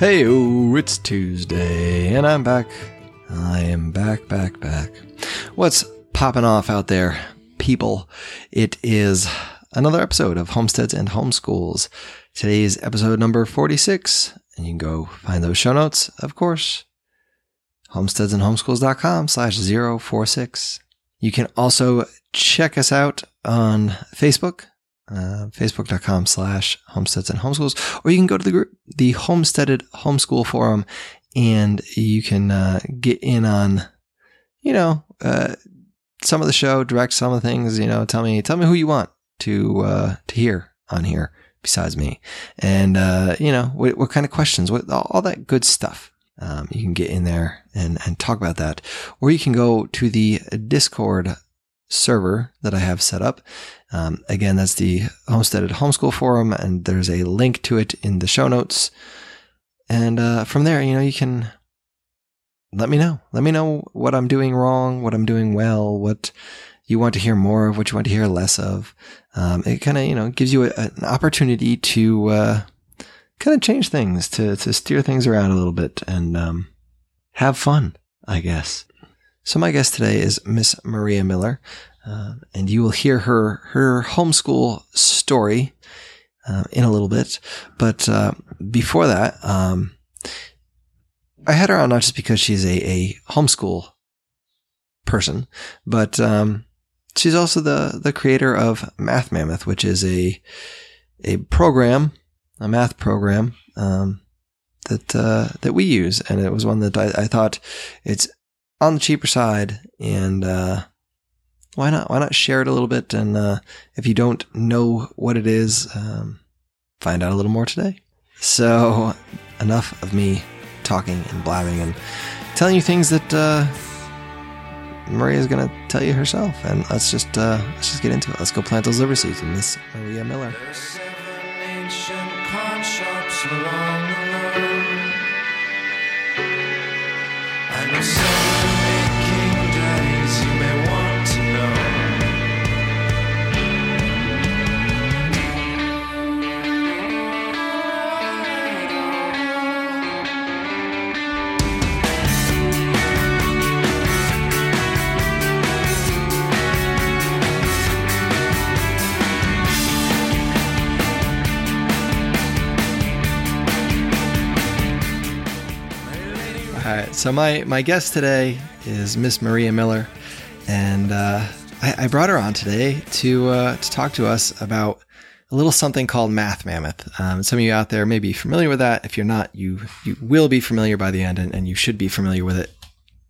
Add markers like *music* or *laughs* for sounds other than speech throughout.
Hey, it's Tuesday, and I'm back. I am back, back, back. What's popping off out there, people? It is another episode of Homesteads and Homeschools. Today's episode number 46, and you can go find those show notes, of course, homesteadsandhomeschools.com slash 046. You can also check us out on Facebook, uh, facebook.com slash homesteads and homeschools, or you can go to the group, the Homesteaded Homeschool Forum, and you can uh, get in on, you know, uh, some of the show, direct some of the things, you know, tell me, tell me who you want to, uh, to hear on here besides me. And, uh, you know, what, what kind of questions, what, all, that good stuff. Um, you can get in there and, and talk about that. Or you can go to the Discord server that I have set up. Um, again, that's the Homesteaded Homeschool Forum, and there's a link to it in the show notes. And uh, from there, you know, you can let me know. Let me know what I'm doing wrong, what I'm doing well, what you want to hear more of, what you want to hear less of. Um, it kind of, you know, gives you a, an opportunity to uh, kind of change things, to to steer things around a little bit, and um, have fun, I guess. So my guest today is Miss Maria Miller, uh, and you will hear her her homeschool story uh, in a little bit. But uh, before that, um, I had her on not just because she's a, a homeschool person, but um, she's also the the creator of Math Mammoth, which is a a program, a math program um, that uh, that we use, and it was one that I, I thought it's on the cheaper side, and uh, why not? Why not share it a little bit? And uh, if you don't know what it is, um, find out a little more today. So, enough of me talking and blabbing and telling you things that uh, Maria is going to tell you herself. And let's just uh, let's just get into it. Let's go plant those liver seeds in Miss Maria Miller. So my my guest today is Miss Maria Miller, and uh, I, I brought her on today to uh, to talk to us about a little something called Math Mammoth. Um, some of you out there may be familiar with that. If you're not, you you will be familiar by the end, and, and you should be familiar with it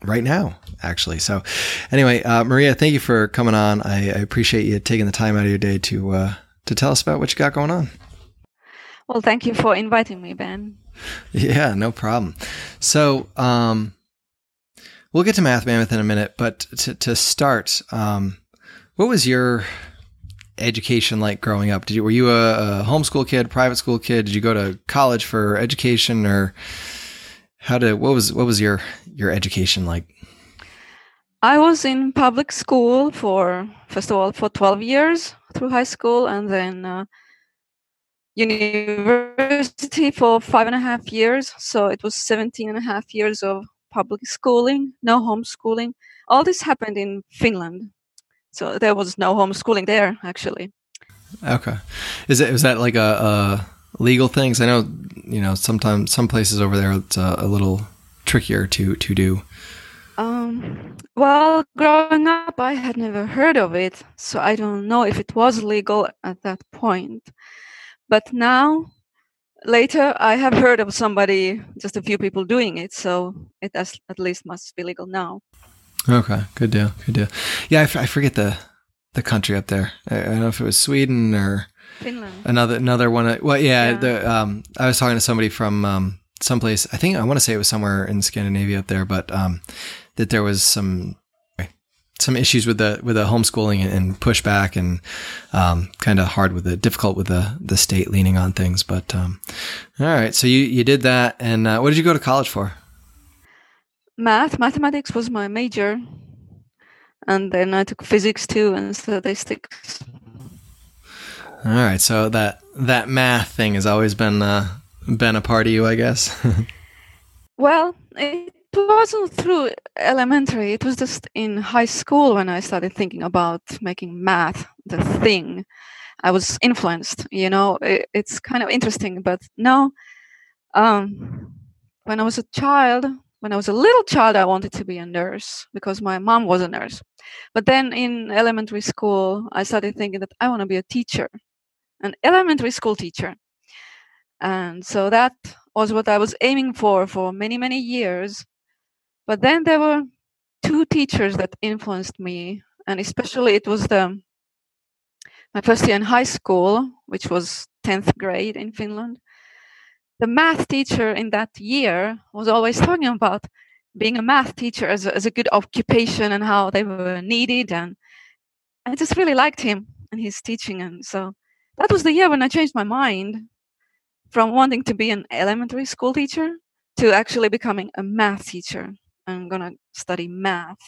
right now, actually. So, anyway, uh, Maria, thank you for coming on. I, I appreciate you taking the time out of your day to uh, to tell us about what you got going on. Well, thank you for inviting me, Ben. *laughs* Yeah, no problem. So, um, we'll get to Math Mammoth in a minute, but to, to start, um, what was your education like growing up? Did you, were you a, a homeschool kid, private school kid? Did you go to college for education or how did, what was, what was your, your education like? I was in public school for, first of all, for 12 years through high school and then uh, university for five and a half years. So it was 17 and a half years of public schooling, no homeschooling. All this happened in Finland. So there was no homeschooling there, actually. Okay. Is it, was that like a, a legal things? I know, you know, sometimes some places over there, it's a, a little trickier to, to do. Um, well, growing up, I had never heard of it, so I don't know if it was legal at that point. But now, later, I have heard of somebody, just a few people doing it, so it as, at least must be legal now. Okay, good deal, good deal. Yeah, I, f- I forget the the country up there. I, I don't know if it was Sweden or Finland. another another one. Well, yeah, Yeah. the um, I was talking to somebody from um, someplace. I think I want to say it was somewhere in Scandinavia up there, but um, that there was some some issues with the with the homeschooling and, pushback and um, kind of hard with the difficult with the the state leaning on things. But um, all right, so you you did that, and uh, what did you go to college for? Math, mathematics was my major. And then I took physics too and statistics. All right, so that that math thing has always been uh, been a part of you, I guess. *laughs* Well, it wasn't through elementary. It was just in high school when I started thinking about making math the thing. I was influenced, you know, it, it's kind of interesting, but no. Um, when I was a child, when I was a little child, I wanted to be a nurse because my mom was a nurse. But then in elementary school, I started thinking that I want to be a teacher, an elementary school teacher. And so that was what I was aiming for for many, many years. But then there were two teachers that influenced me, and especially it was the my first year in high school, which was 10th grade in Finland. The math teacher in that year was always talking about being a math teacher as a, as a good occupation and how they were needed. And I just really liked him and his teaching. And so that was the year when I changed my mind from wanting to be an elementary school teacher to actually becoming a math teacher. I'm going to study math.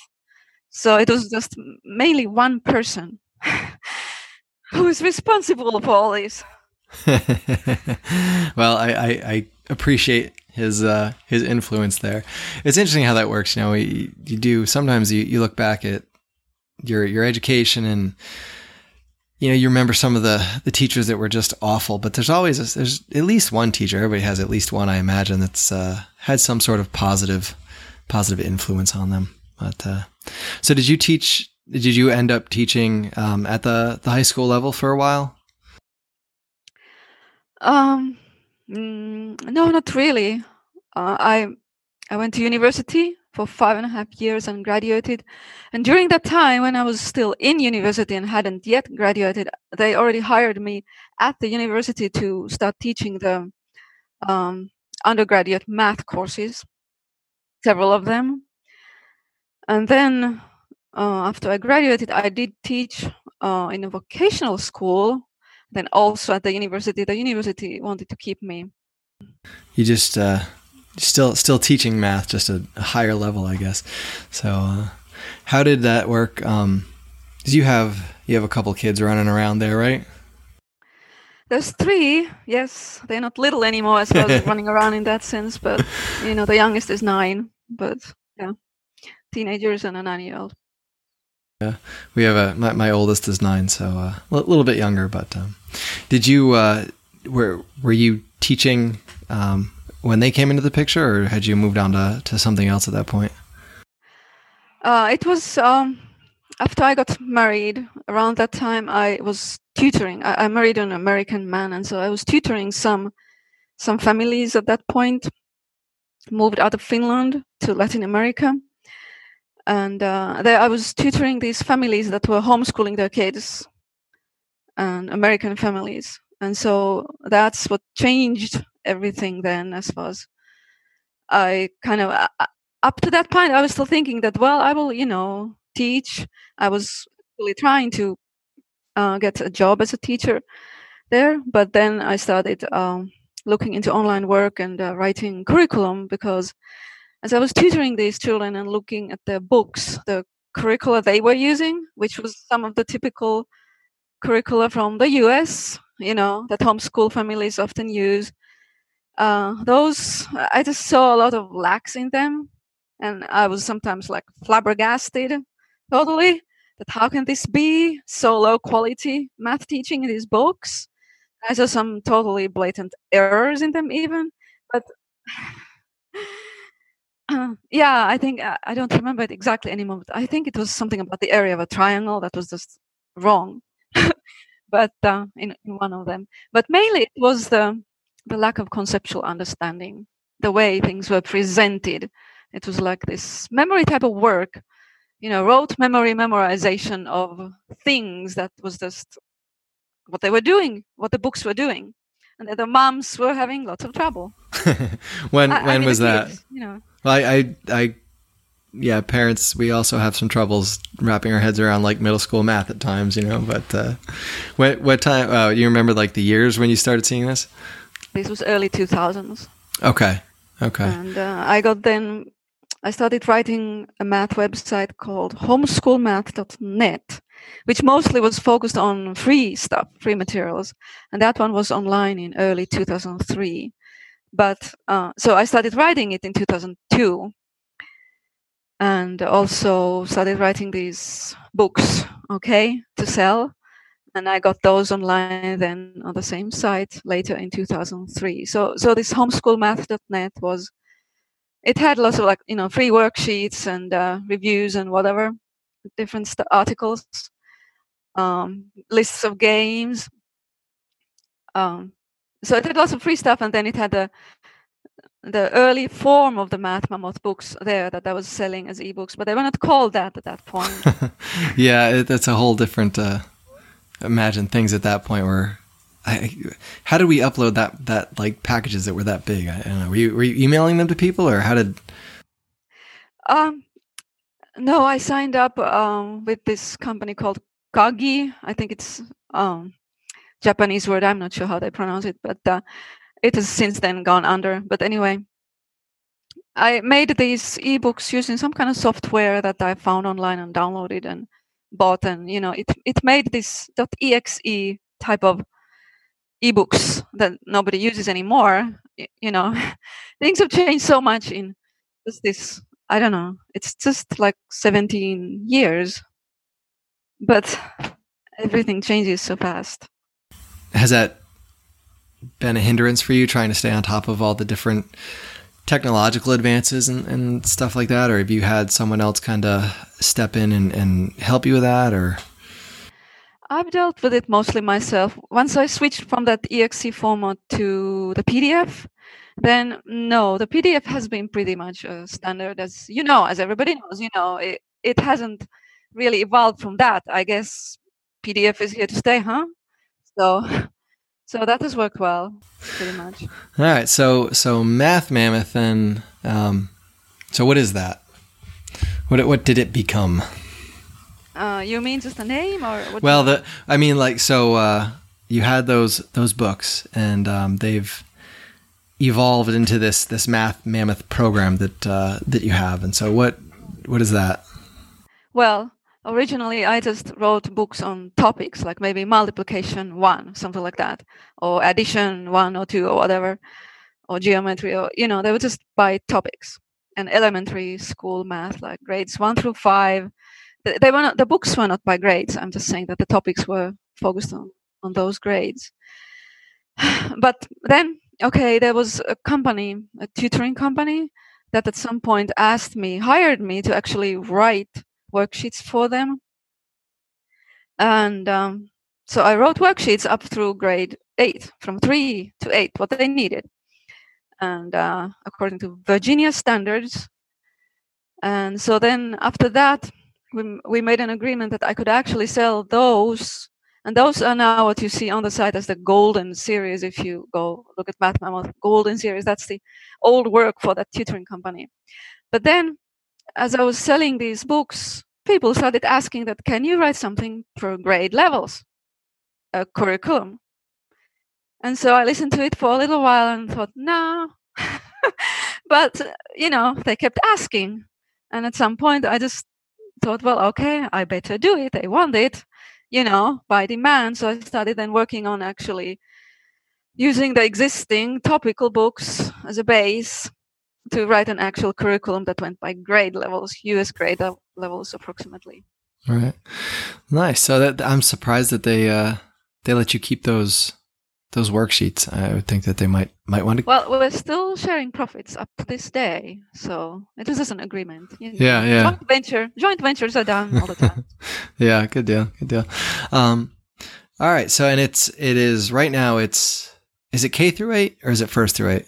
So it was just mainly one person *laughs* who is responsible for all this. *laughs* well, I, I, I, appreciate his uh, his influence there. It's interesting how that works. You know, you, you do sometimes you, you look back at your your education and you know you remember some of the the teachers that were just awful, but there's always a, there's at least one teacher. Everybody has at least one, I imagine, that's uh, had some sort of positive positive influence on them. But uh, so, did you teach? Did you end up teaching um, at the the high school level for a while? Um, mm, no, not really. Uh, I I went to university for five and a half years and graduated. And during that time, when I was still in university and hadn't yet graduated, they already hired me at the university to start teaching the um, undergraduate math courses, several of them. And then uh, after I graduated, I did teach uh, in a vocational school. Then also at the university, the university wanted to keep me. You just uh, still still teaching math, just a, a higher level, I guess. So, uh, how did that work? Um, you have you have a couple kids running around there, right? There's three. Yes, they're not little anymore as well as running around in that sense. But you know, the youngest is nine. But yeah, teenagers and a nine-year-old. Yeah, we have a my, my oldest is nine, so uh, a little bit younger. But um, did you uh, were were you teaching um, when they came into the picture, or had you moved on to, to something else at that point? Uh, it was um, after I got married. Around that time, I was tutoring. I, I married an American man, and so I was tutoring some some families at that point. Moved out of Finland to Latin America, and uh, there I was tutoring these families that were homeschooling their kids, and American families. And so that's what changed everything then as far as I kind of uh, uh, up to that point I was still thinking that well I will you know teach I was really trying to uh, get a job as a teacher there but then I started um, looking into online work and uh, writing curriculum because as I was tutoring these children and looking at their books the curricula they were using which was some of the typical curricula from the US you know that homeschool families often use uh, those I just saw a lot of lacks in them, and I was sometimes like flabbergasted, totally. That how can this be so low quality math teaching in these books? I saw some totally blatant errors in them, even. But uh, *sighs* yeah, I think uh, I don't remember it exactly anymore. But I think it was something about the area of a triangle that was just wrong. *laughs* but uh, in, in one of them, but mainly it was the the lack of conceptual understanding, the way things were presented. It was like this memory type of work, you know, rote memory memorization of things that was just what they were doing, what the books were doing. And that the moms were having lots of trouble. *laughs* when I- I when mean, was that? kids, you know, Well, I, I, I, yeah, parents, we also have some troubles wrapping our heads around like middle school math at times, you know. But uh, what what time? Uh, you remember like the years when you started seeing this? this was early 2000s. Okay, okay, And uh, I got then, I started writing a math website called homeschoolmath.net, which mostly was focused on free stuff, free materials. And that one was online in early 2003. but uh, so I started writing it in 2002, and also started writing these books, okay, to sell. And I got those online then on the same site later in 2003. So so this homeschoolmath.net was it had lots of like you know free worksheets and uh, reviews and whatever different st- articles um, lists of games um, so it had lots of free stuff and then it had the the early form of the math mammoth books there that I was selling as ebooks but they were not called that at that point *laughs* yeah, it, that's a whole different. Uh, imagine things at that point where. I, how did we upload that that like packages that were that big? I, I don't know. Were you, were you emailing them to people, or how did? um, no I signed up um, with this company called Kagi I think it's um, Japanese word I'm not sure how they pronounce it but uh, it has since then gone under but anyway I made these ebooks using some kind of software that I found online and downloaded and bought and you know it it made this .exe type of ebooks that nobody uses anymore you know? *laughs* Things have changed so much in just this I don't know it's just like 17 years. But everything changes so fast. Has that been a hindrance for you trying to stay on top of all the different technological advances and, and stuff like that, or have you had someone else kind of step in and, and help you with that, or? I've dealt with it mostly myself. Once I switched from that exe format to the PDF, then no, the PDF has been pretty much a standard as you know, as everybody knows, you know, it, it hasn't really evolved from that. I guess PDF is here to stay, huh? So *laughs* so that has worked well, pretty much. All right, so so Math Mammoth, and Um, so what is that? What what did it become? Uh, you mean just a name or what? Well, the I mean, like, so uh, you had those those books, and um, they've evolved into this this Math Mammoth program that uh, that you have. And so, what what is that? Well, originally I just wrote books on topics like maybe multiplication one, something like that, or addition one or two or whatever, or geometry, or you know, they were just by topics and elementary school math, like grades one through five. They were not, the books were not by grades. I'm just saying that the topics were focused on on those grades. *sighs* But then, okay, there was a company, a tutoring company, that at some point asked me, hired me to actually write worksheets for them. And um, so I wrote worksheets up through grade eight, from three to eight, what they needed. And uh, according to Virginia standards. And so then after that, we, we made an agreement that I could actually sell those. And those are now what you see on the site as the golden series. If you go look at Math Mammoth golden series, that's the old work for that tutoring company. But then as I was selling these books, people started asking that, can you write something for grade levels, a curriculum? And so I listened to it for a little while and thought, no. *laughs* but, you know, they kept asking. And at some point, I just thought, well, okay, I better do it. They want it, you know, by demand. So I started then working on actually using the existing topical books as a base to write an actual curriculum that went by grade levels, US grade levels approximately. All right, nice. So that I'm surprised that they uh, they let you keep those those worksheets. I would think that they might might want to. Well, we're still sharing profits up to this day, so it is just an agreement. you know. Yeah, yeah. Joint venture, joint ventures are done all the time. *laughs* yeah, good deal, good deal. Um, all right. So and it's it is right now. It's is it K through eight or is it first through eight?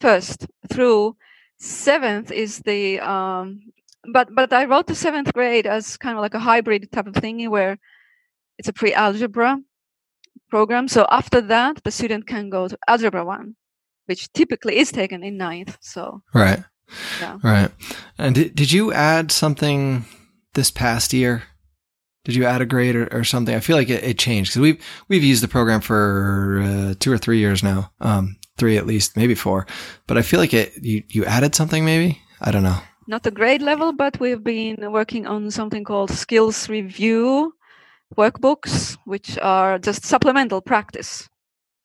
First through seventh is the um, but but I wrote the seventh grade as kind of like a hybrid type of thingy where it's a pre-algebra program. So after that, the student can go to algebra one, which typically is taken in ninth. So Right. Yeah. Right. And did, did you add something this past year? Did you add a grade or, or something? I feel like it, it changed because we've we've used the program for uh, two or three years now, um, three at least, maybe four. But I feel like it you you added something maybe. I don't know. not a grade level, but we've been working on something called skills review workbooks, which are just supplemental practice.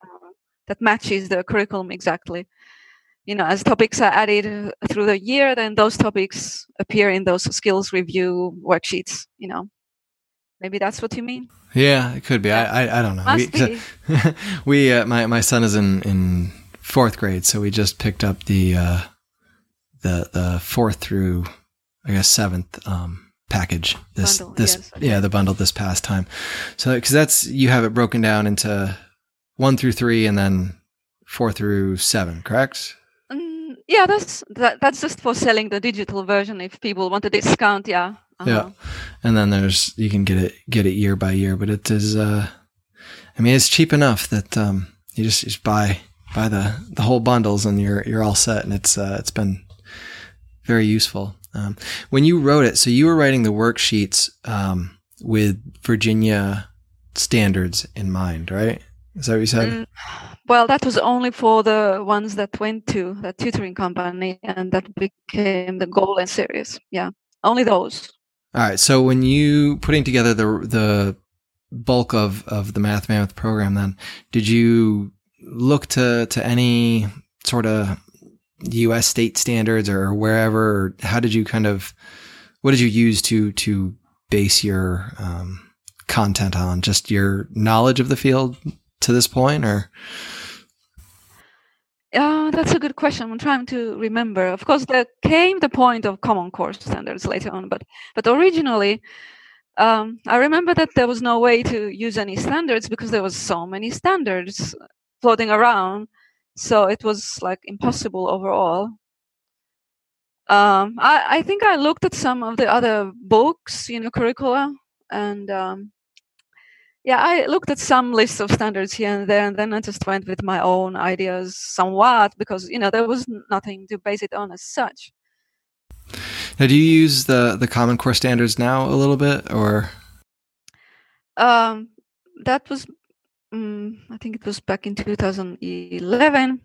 Uh, that matches the curriculum exactly. You know, as topics are added through the year, then those topics appear in those skills review worksheets. You know, maybe that's what you mean. Yeah, it could be. I I, I don't know. Must we, be. *laughs* we uh, my my son is in in fourth grade, so we just picked up the uh, the the fourth through I guess seventh um, package this Bundle, this yes, okay. yeah the bundle this past time. So because that's you have it broken down into one through three and then four through seven, correct? Mm, yeah, that's that, that's just for selling the digital version. If people want a discount, yeah. Yeah. uh-huh. and then there's you can get it get it year by year but it is uh i mean it's cheap enough that um you just just buy buy the the whole bundles and you're you're all set and it's uh it's been very useful um when you wrote it so you were writing the worksheets um with virginia standards in mind right is that what you said Mm, well, that was only for the ones that went to the tutoring company, and that became the Golden series. Yeah, only those. All right. So when you putting together the the bulk of of the Math Mammoth program, then did you look to to any sort of U.S. state standards or wherever? Or how did you kind of what did you use to to base your um, content on? Just your knowledge of the field to this point, or Yeah, that's a good question. I'm trying to remember. Of course, there came the point of Common Core standards later on, but but originally, um, I remember that there was no way to use any standards because there was so many standards floating around, so it was like impossible overall. Um, I I think I looked at some of the other books, you know, curricula, and um, yeah, I looked at some lists of standards here and there, and then I just went with my own ideas somewhat because you know there was nothing to base it on as such. now do you use the the Common Core standards now a little bit, or Um, that was, mm I think it was back in 2011.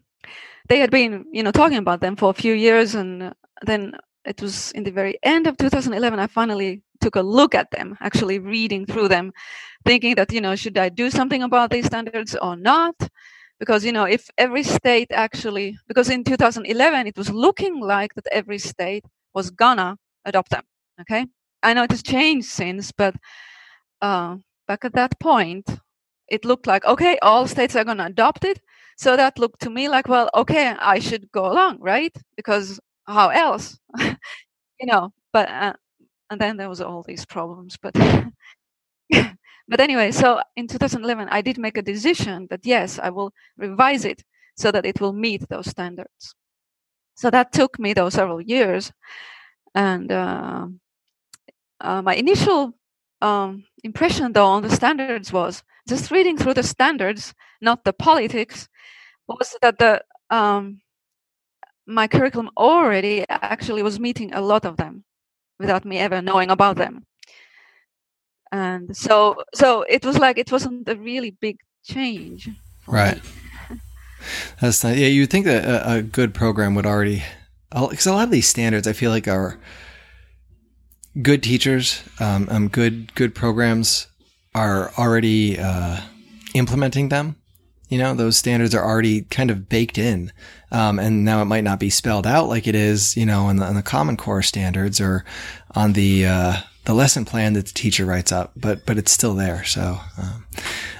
They had been, you know, talking about them for a few years, and then it was in the very end of 2011 I finally took a look at them, actually reading through them, thinking that you know should I do something about these standards or not? Because you know if every state actually, because in 2011 it was looking like that every state was gonna adopt them. Okay, I know it has changed since, but uh, back at that point, it looked like okay, all states are gonna adopt it. So that looked to me like, well, okay, I should go along, right? Because how else, *laughs* you know? But uh, and then there was all these problems, but. *laughs* but anyway, so in 2011, I did make a decision that yes, I will revise it so that it will meet those standards. So that took me those several years, and uh, uh, my initial um, impression, though, on the standards was just reading through the standards, not the politics, was that the um, my curriculum already actually was meeting a lot of them without me ever knowing about them and so so it was like it wasn't a really big change. Right. That's not, yeah. You'd think that a, a good program would already, because a lot of these standards, I feel like are good teachers, um, um good good programs are already uh, implementing them. You know, those standards are already kind of baked in, um, and now it might not be spelled out like it is, you know, in the, in the Common Core standards or on the uh, the lesson plan that the teacher writes up, but but it's still there. So um,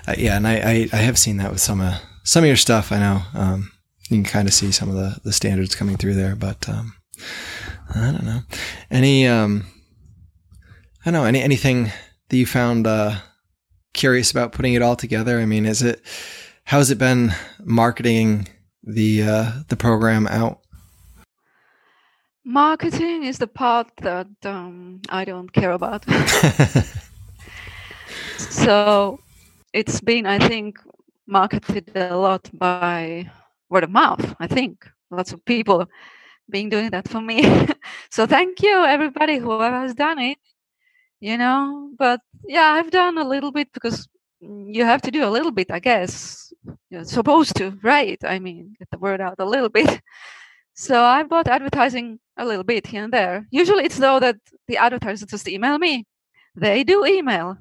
uh, yeah, and I, I I have seen that with some of some of your stuff. I know um, you can kind of see some of the the standards coming through there, but um, I don't know any um, I don't know any anything that you found uh, curious about putting it all together. I mean, is it how's it been marketing the uh, the program out? marketing is the part that um, i don't care about *laughs* so it's been i think marketed a lot by word of mouth i think lots of people being doing that for me *laughs* so thank you everybody whoever has done it you know but yeah i've done a little bit because mm, you have to do a little bit i guess you're supposed to right i mean get the word out a little *laughs* bit so i bought advertising a little bit here and there usually it's though that the advertisers just email me they do email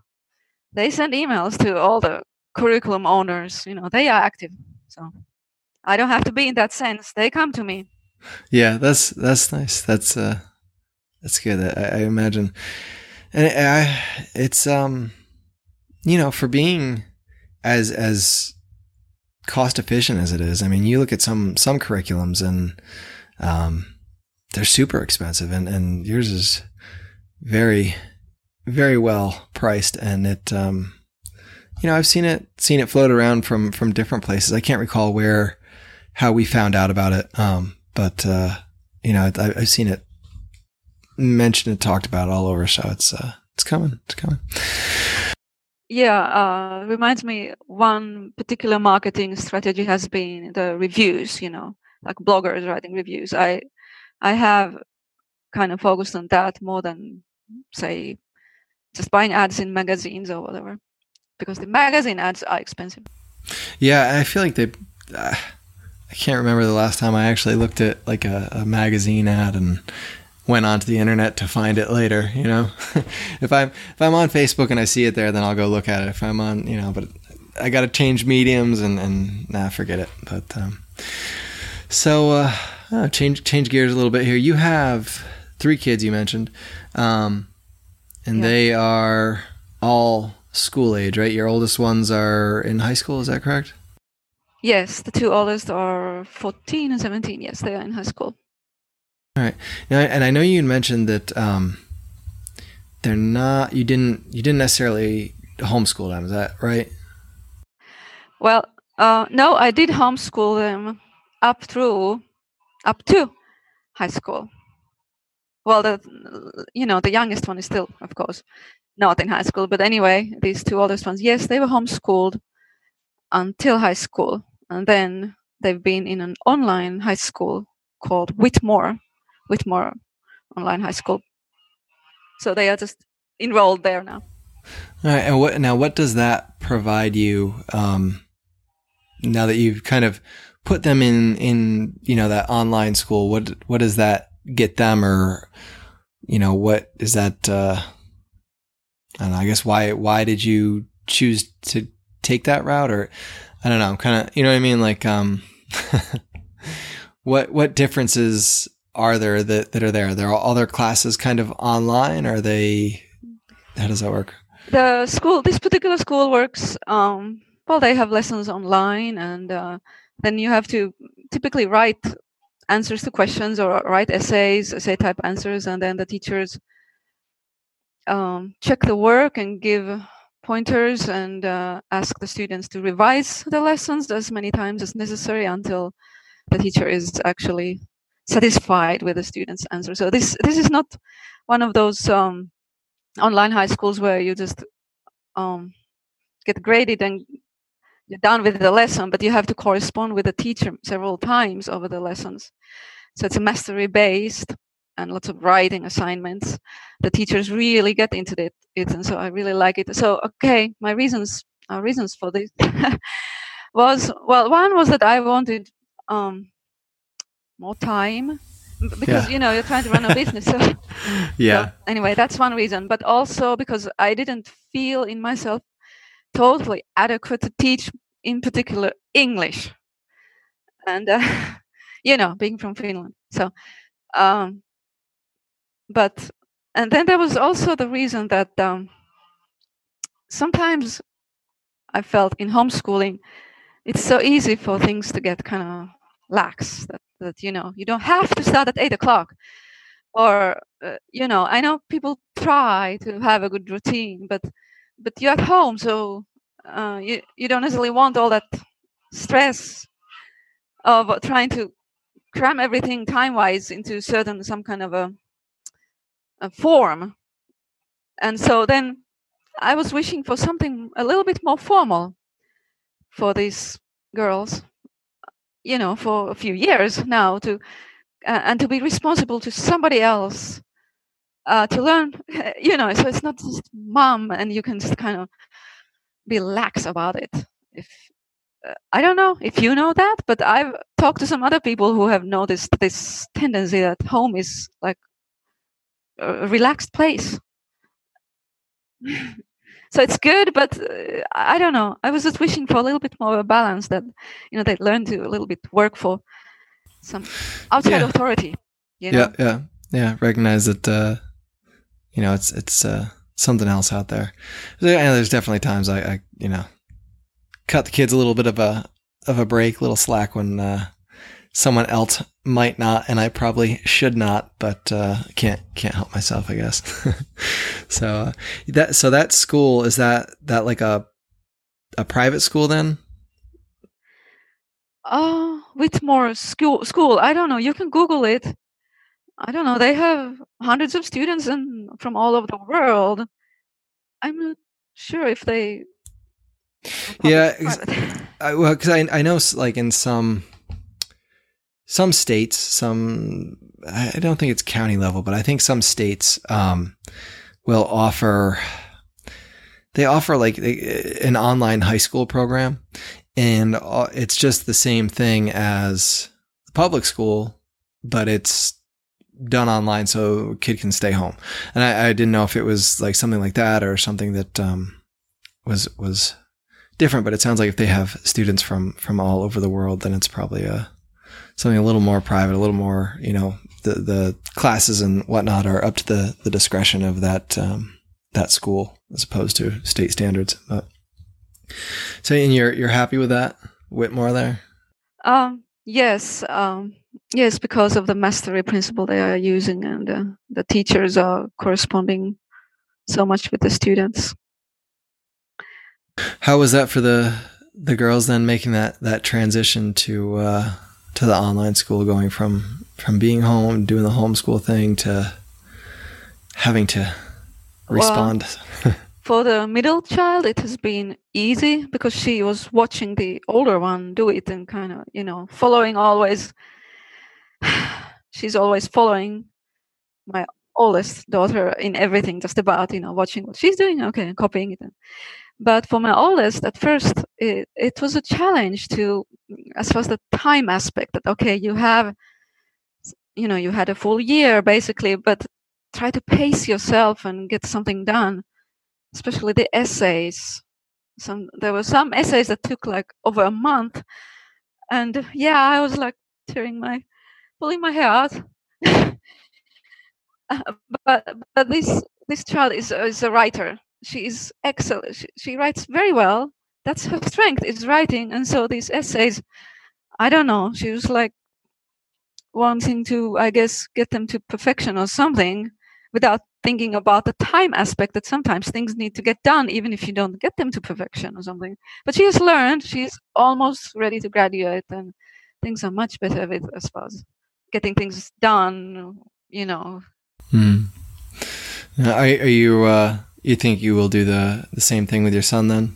they send emails to all the curriculum owners you know they are active So I don't have to be in that sense. They come to me. Yeah, that's that's nice. That's uh, that's good. I, I imagine, and I, it's um, you know, for being as as cost efficient as it is. I mean, you look at some some curriculums and um, they're super expensive, and and yours is very very well priced, and it um, you know, I've seen it seen it float around from from different places. I can't recall where how we found out about it, um, but uh, you know, I, I've seen it mentioned and talked about all over. So it's uh, it's coming, it's coming. Yeah, uh, reminds me one particular marketing strategy has been the reviews. You know, like bloggers writing reviews. I I have kind of focused on that more than say just buying ads in magazines or whatever, because the magazine ads are expensive. Yeah, I feel like they. Uh, I can't remember the last time I actually looked at like a, a magazine ad and went onto the internet to find it later. You know, *laughs* if I'm if I'm on Facebook and I see it there, then I'll go look at it. If I'm on, you know, but I got to change mediums and and nah, forget it. But um, so uh, uh, change change gears a little bit here. You have three kids you mentioned, um, and Yeah. they are all school age, right? Your oldest ones are in high school. Is that correct? Yes, the two oldest are 14 and 17. Yes, they are in high school. Now, and I know you mentioned that um, they're not. You didn't. You didn't necessarily homeschool them. Is that right? Well, uh, no, I did homeschool them up through, up to high school. Well, the you know the youngest one is still, of course, not in high school. But anyway, these two oldest ones, yes, they were homeschooled until high school, and then they've been in an online high school called Whitmore, Whitmore Online High School. So they are just enrolled there now. All right. And what now? What does that provide you? Um, now that you've kind of put them in in you know that online school, what what does that get them, or you know what is that? Uh, I don't know. I guess why why did you choose to take that route, or I don't know. I'm kind of you know what I mean. Like, um, *laughs* what what differences are there that that are there? There are all their classes kind of online. Are they? How does that work? the school this particular school works um well they have lessons online and uh, then you have to typically write answers to questions or write essays essay type answers and then the teachers um, check the work and give pointers and uh, ask the students to revise the lessons as many times as necessary until the teacher is actually satisfied with the student's answer so this this is not one of those um, online high schools where you just um, get graded and you're done with the lesson, but you have to correspond with the teacher several times over the lessons. So it's a mastery based and lots of writing assignments. The teachers really get into it, it and so I really like it. So okay, my reasons uh, reasons for this *laughs* was well, one was that I wanted um, more time because Yeah. you know you're trying to run a business. So *laughs* Yeah. so anyway, that's one reason. But also because I didn't feel in myself totally adequate to teach, in particular, English. And, uh, *laughs* you know, being from Finland. So, um, but, and then there was also the reason that um, sometimes I felt in homeschooling, it's so easy for things to get kind of lax that, that, you know, you don't have to start at eight o'clock or uh, you know i know people try to have a good routine but but you're at home so uh, you, you don't necessarily want all that stress of trying to cram everything time wise into certain some kind of a, a form. And so then i was wishing for something a little bit more formal for these girls you know for a few years now to uh, and to be responsible to somebody else uh, to learn *laughs* you know so it's not just mom and you can just kind of be lax about it. If uh, i don't know if you know that but i've talked to some other people who have noticed this tendency that home is like a relaxed place *laughs* so it's good, but uh, I don't know. I was just wishing for a little bit more of a balance that you know they learn to a little bit work for some outside Yeah. authority. You know? Yeah, yeah, yeah. Recognize that uh, you know it's it's uh, something else out there. There- And there's definitely times I, I you know cut the kids a little bit of a of a break, little slack when uh, someone else might not, and I probably should not, but uh, can't can't help myself, I guess. *laughs* so uh, that so that school is that that like a a private school then? Oh, Whitmore school school. I don't know. You can Google it. I don't know. They have hundreds of students and from all over the world. I'm not sure if they. Yeah. *laughs* I, well, because I I know like in some some states, some I don't think it's county level, but I think some states um, will offer they offer like an online high school program, and uh, it's just the same thing as the public school, but it's done online so kid can stay home. And I, I didn't know if it was like something like that or something that um, was was different, but it sounds like if they have students from from all over the world, then it's probably a something a little more private, a little more you know the the classes and whatnot are up to the the discretion of that um, that school as opposed to state standards. But so, and you're you're happy with that Whitmore there? Um, yes, um, yes, because of the mastery principle they are using, and uh, the teachers are corresponding so much with the students. How was that for the the girls then making that that transition to uh, to the online school, going from from being home, doing the homeschool thing to having to Well, respond? *laughs* For the middle child, it has been easy because she was watching the older one do it and kind of, you know, following always. *sighs* She's always following my oldest daughter in everything, just about, you know, watching what she's doing, okay, and copying it. But for my oldest, at first, it, it was a challenge to, as far as the time aspect, that, okay, you have, you know, you had a full year basically, but try to pace yourself and get something done especially the essays. Some there were some essays that took like over a month, and yeah, I was like tearing my, pulling my hair out. *laughs* Uh, but but this this child is is a writer. She is excellent. She, she writes very well. That's her strength is writing, and so these essays, I don't know. She was like wanting to, I guess, get them to perfection or something, without thinking about the time aspect that sometimes things need to get done even if you don't get them to perfection or something but she has learned she's almost ready to graduate and things are much better with far as getting things done you know Hmm. Are, are you uh, you think you will do the the same thing with your son then?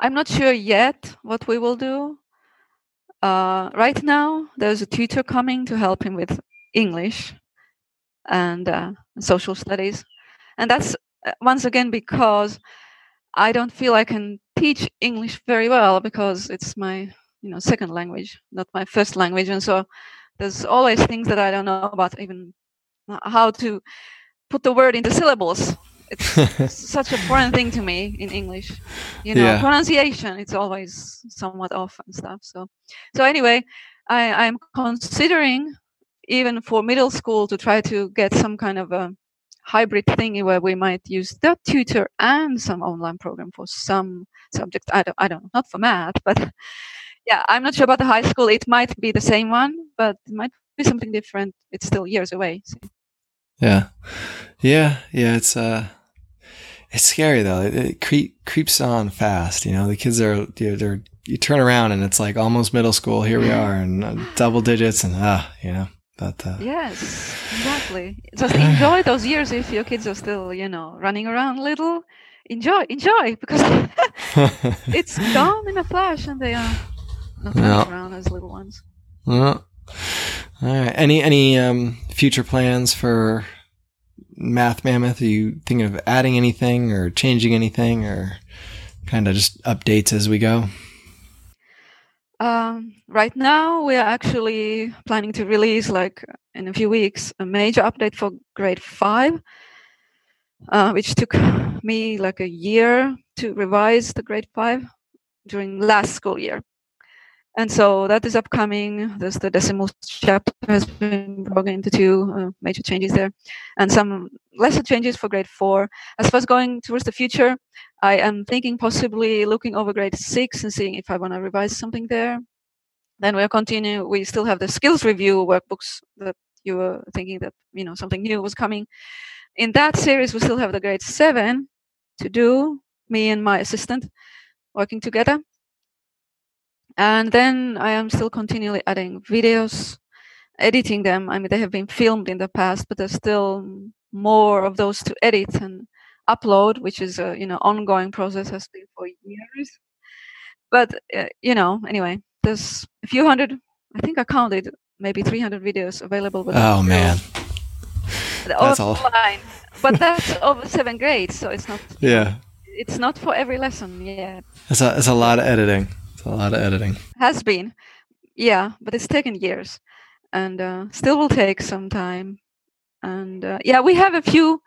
i'm not sure yet what we will do. Uh, right now there's a tutor coming to help him with english and uh, social studies. And that's uh, once again because i don't feel i can teach english very well because it's my you know second language not my first language. And so there's always things that i don't know about even how to put the word into syllables it's *laughs* such a foreign thing to me in english you know Yeah. pronunciation it's always somewhat off and stuff so so anyway i i'm considering even for middle school to try to get some kind of a hybrid thingy where we might use the tutor and some online program for some subject i don't i don't know not for math but *laughs* yeah i'm not sure about the high school it might be the same one but it might be something different it's still years away so. Yeah, yeah, yeah. It's uh, it's scary though. It, it creep, creeps on fast. You know, the kids are they're, they're you turn around and it's like almost middle school. Here we are, and uh, double digits, and ah, you know. But uh, Yes, exactly. Just *laughs* enjoy *sighs* those years if your kids are still, you know, running around little. Enjoy, enjoy, because *laughs* it's *laughs* gone in a flash, and they are not running Yeah. around as little ones. Well, all right. Any any um, future plans for Math Mammoth? Are you thinking of adding anything or changing anything, or kind of just updates as we go? Um, right now, we are actually planning to release, like in a few weeks, a major update for grade five. uh, which took me like a year to revise the grade five during last school year. And so that is upcoming. There's the decimal chapter has been broken into two uh, major changes there, and some lesser changes for grade four. As far as going towards the future, I am thinking possibly looking over grade six and seeing if I want to revise something there. Then we'll continue. We still have the skills review workbooks that you were thinking that you know something new was coming. In that series, we still have the grade seven to do. Me and my assistant working together. And then I am still continually adding videos, editing them. I mean, they have been filmed in the past, but there's still more of those to edit and upload, which is a you know ongoing process, has been for years. But uh, you know, anyway, there's a few hundred. I think I counted maybe 300 videos available. But Oh man. That's all. online. But that's *laughs* over seven grades, so it's not Yeah. it's not for every lesson Yeah. It's a it's a lot of editing. It's a lot of editing. has been yeah but it's taken years and uh, still will take some time and uh, yeah we have a few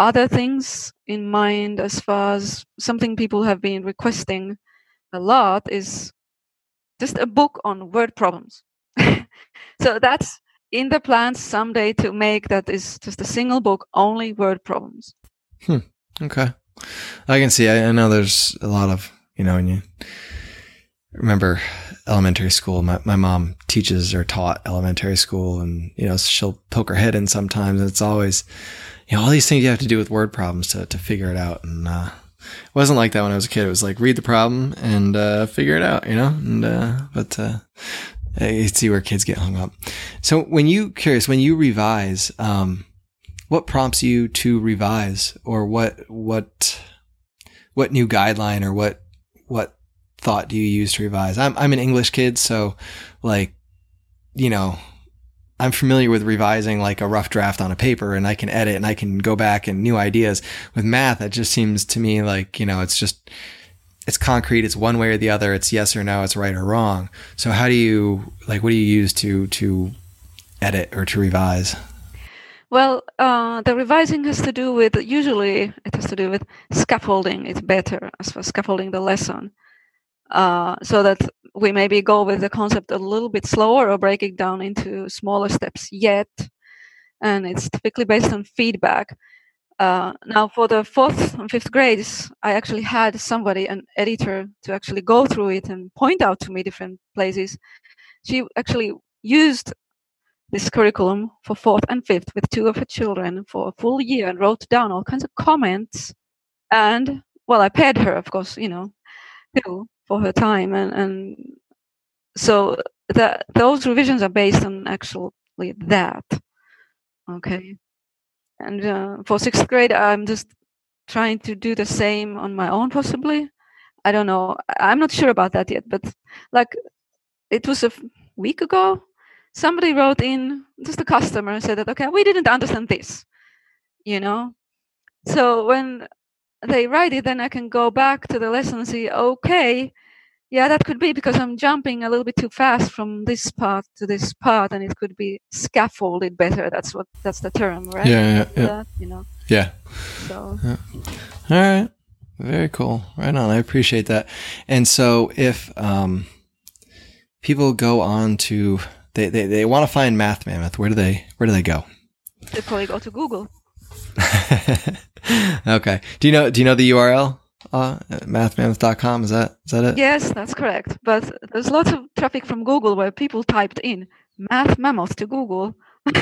other things in mind as far as something people have been requesting a lot is just a book on word problems *laughs* so that's in the plans someday to make that is just a single book only word problems Hmm. Okay. I can see. I, I know there's a lot of, you know, when you remember elementary school, my, my mom teaches or taught elementary school and, you know, she'll poke her head in sometimes. And it's always, you know, all these things you have to do with word problems to, to figure it out. And, uh, it wasn't like that when I was a kid. It was like read the problem and, uh, figure it out, you know? And, uh, but, uh, I see where kids get hung up. So when you curious, when you revise, um, what prompts you to revise or what what what new guideline or what what thought do you use to revise? I'm i'm an english kid so like you know i'm familiar with revising like a rough draft on a paper and i can edit and i can go back and new ideas. With math it just seems to me like you know it's just it's concrete it's one way or the other it's yes or no it's right or wrong. So how do you like what do you use to to edit or to revise? Well, uh, the revising has to do with usually it has to do with scaffolding. It's better as for scaffolding the lesson, uh, so that we maybe go with the concept a little bit slower or break it down into smaller steps yet, and it's typically based on feedback. Uh, now, for the fourth and fifth grades, I actually had somebody, an editor, to actually go through it and point out to me different places. She actually used this curriculum for fourth and fifth with two of her children for a full year and wrote down all kinds of comments. And well, I paid her, of course, you know, too, for her time. And, and so that those revisions are based on actually that. Okay. And uh, for sixth grade, I'm just trying to do the same on my own, possibly. I don't know. I'm not sure about that yet, but like it was a week ago somebody wrote in just a customer said that okay we didn't understand this you know so when they write it then i can go back to the lesson and see okay yeah that could be because i'm jumping a little bit too fast from this part to this part and it could be scaffolded better that's what that's the term right yeah yeah yeah, That, you know yeah. so All right. Very cool. Right on. I appreciate that. And so if um, people go on to they, they, they want to find Math Mammoth, where do they where do they go? they probably go to google *laughs* okay. Do you know do you know the URL? Uh, mathmammoth.com is that is that it? yes that's correct but there's lots of traffic from google where people typed in math mammoth to google *laughs*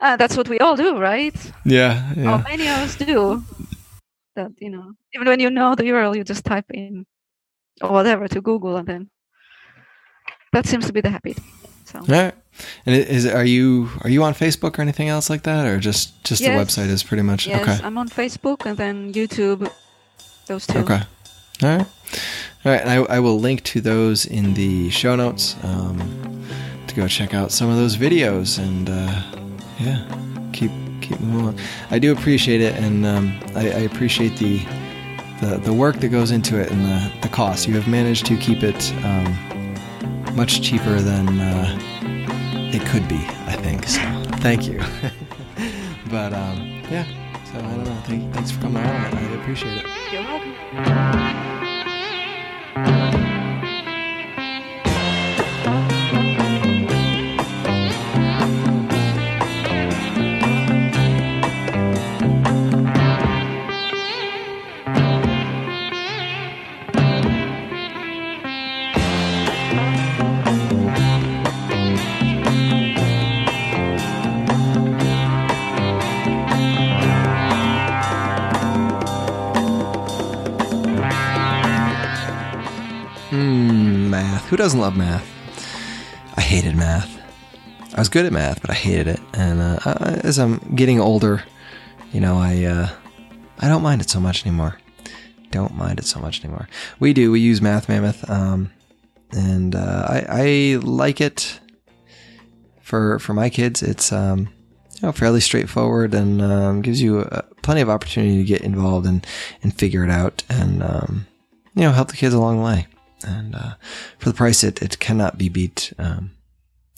uh, that's what we all do right Yeah. Yeah. many of us do. That you know, even when you know the URL, you just type in or whatever to Google, and then that seems to be the habit. So All right. And is are you are you on Facebook or anything else like that, or just just the website is pretty much yes, okay? I'm on Facebook and then YouTube. Those two. Okay. All right. All right. And I, I will link to those in the show notes um, to go check out some of those videos and uh, yeah, keep keep moving on. I do appreciate it, and um, I, I appreciate the, the the work that goes into it and the, the cost. You have managed to keep it um, much cheaper than uh, it could be. I think so. Thank you. *laughs* but um, yeah. So I don't know. Thank, thanks for coming out. I appreciate it. You're welcome. Who doesn't love math? I hated math. I was good at math, but I hated it. And uh, as I'm getting older, you know, I uh, I don't mind it so much anymore. Don't mind it so much anymore. We do. We use Math Mammoth, um, and uh, I, I like it. For for my kids, it's um, you know fairly straightforward and um, gives you uh, plenty of opportunity to get involved and and figure it out and um, you know help the kids along the way and uh, for the price it, it cannot be beat um,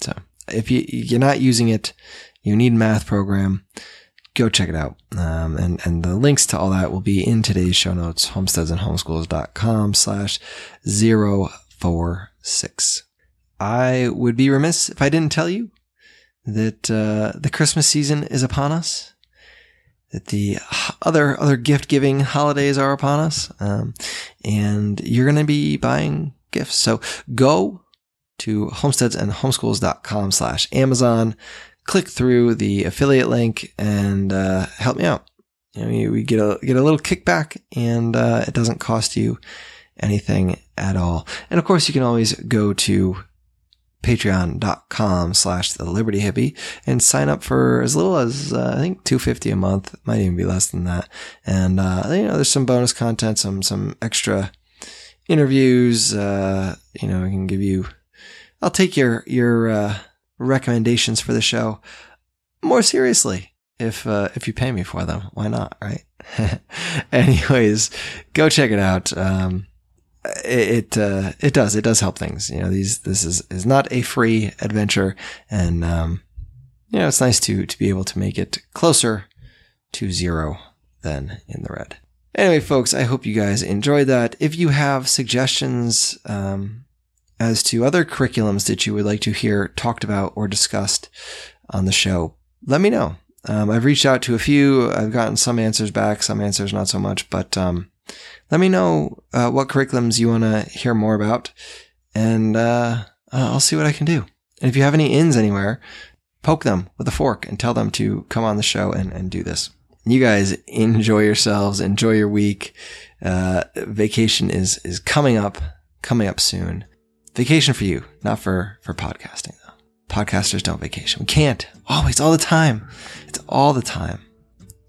so if you, you're not using it you need math program go check it out. Um, and, and the links to all that will be in today's show notes homesteadsandhomeschools.com slash 046 i would be remiss if i didn't tell you that uh, the christmas season is upon us that the other other gift giving holidays are upon us, um, and you're going to be buying gifts. So go to homesteadsandhomeschools.com slash Amazon, click through the affiliate link, and uh, help me out. You know, we- get a get a little kickback, and uh, it doesn't cost you anything at all. And of course, you can always go to patreon.com slash the liberty hippie and sign up for as little as uh, i think 250 a month might even be less than that. And uh, you know there's some bonus content some some extra interviews uh, you know i can give you i'll take your your uh, recommendations for the show more seriously if uh, if you pay me for them. Why not right? *laughs* Anyways go check it out. Um, it it, uh, it does it does help things. You know, these this is is not a free adventure, and um, you know it's nice to to be able to make it closer to zero than in the red. Anyway, folks, I hope you guys enjoyed that. If you have suggestions um, as to other curriculums that you would like to hear talked about or discussed on the show, let me know. Um, I've reached out to a few. I've gotten some answers back, some answers not so much, but um, let me know uh, what curriculums you want to hear more about, and uh, uh, I'll see what I can do. And if you have any ins anywhere, poke them with a fork and tell them to come on the show and, and do this. You guys enjoy yourselves, enjoy your week. Uh, vacation is is coming up, coming up soon. Vacation for you, not for for podcasting though. Podcasters don't vacation. We can't always, all the time. It's all the time,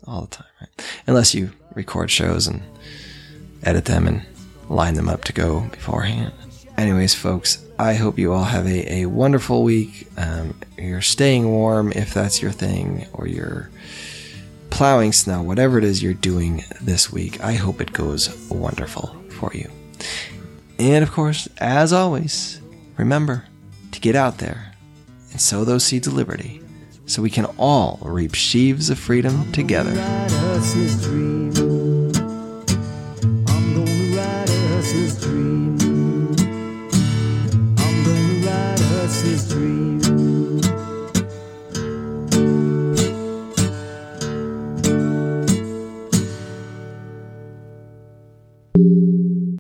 all the time, right? Unless you record shows and edit them and line them up to go beforehand. Anyways, folks, I hope you all have a, a wonderful week. Um, you're staying warm if that's your thing, or you're plowing snow, whatever it is you're doing this week. I hope it goes wonderful for you. And of course, as always, remember to get out there and sow those seeds of liberty so we can all reap sheaves of freedom together.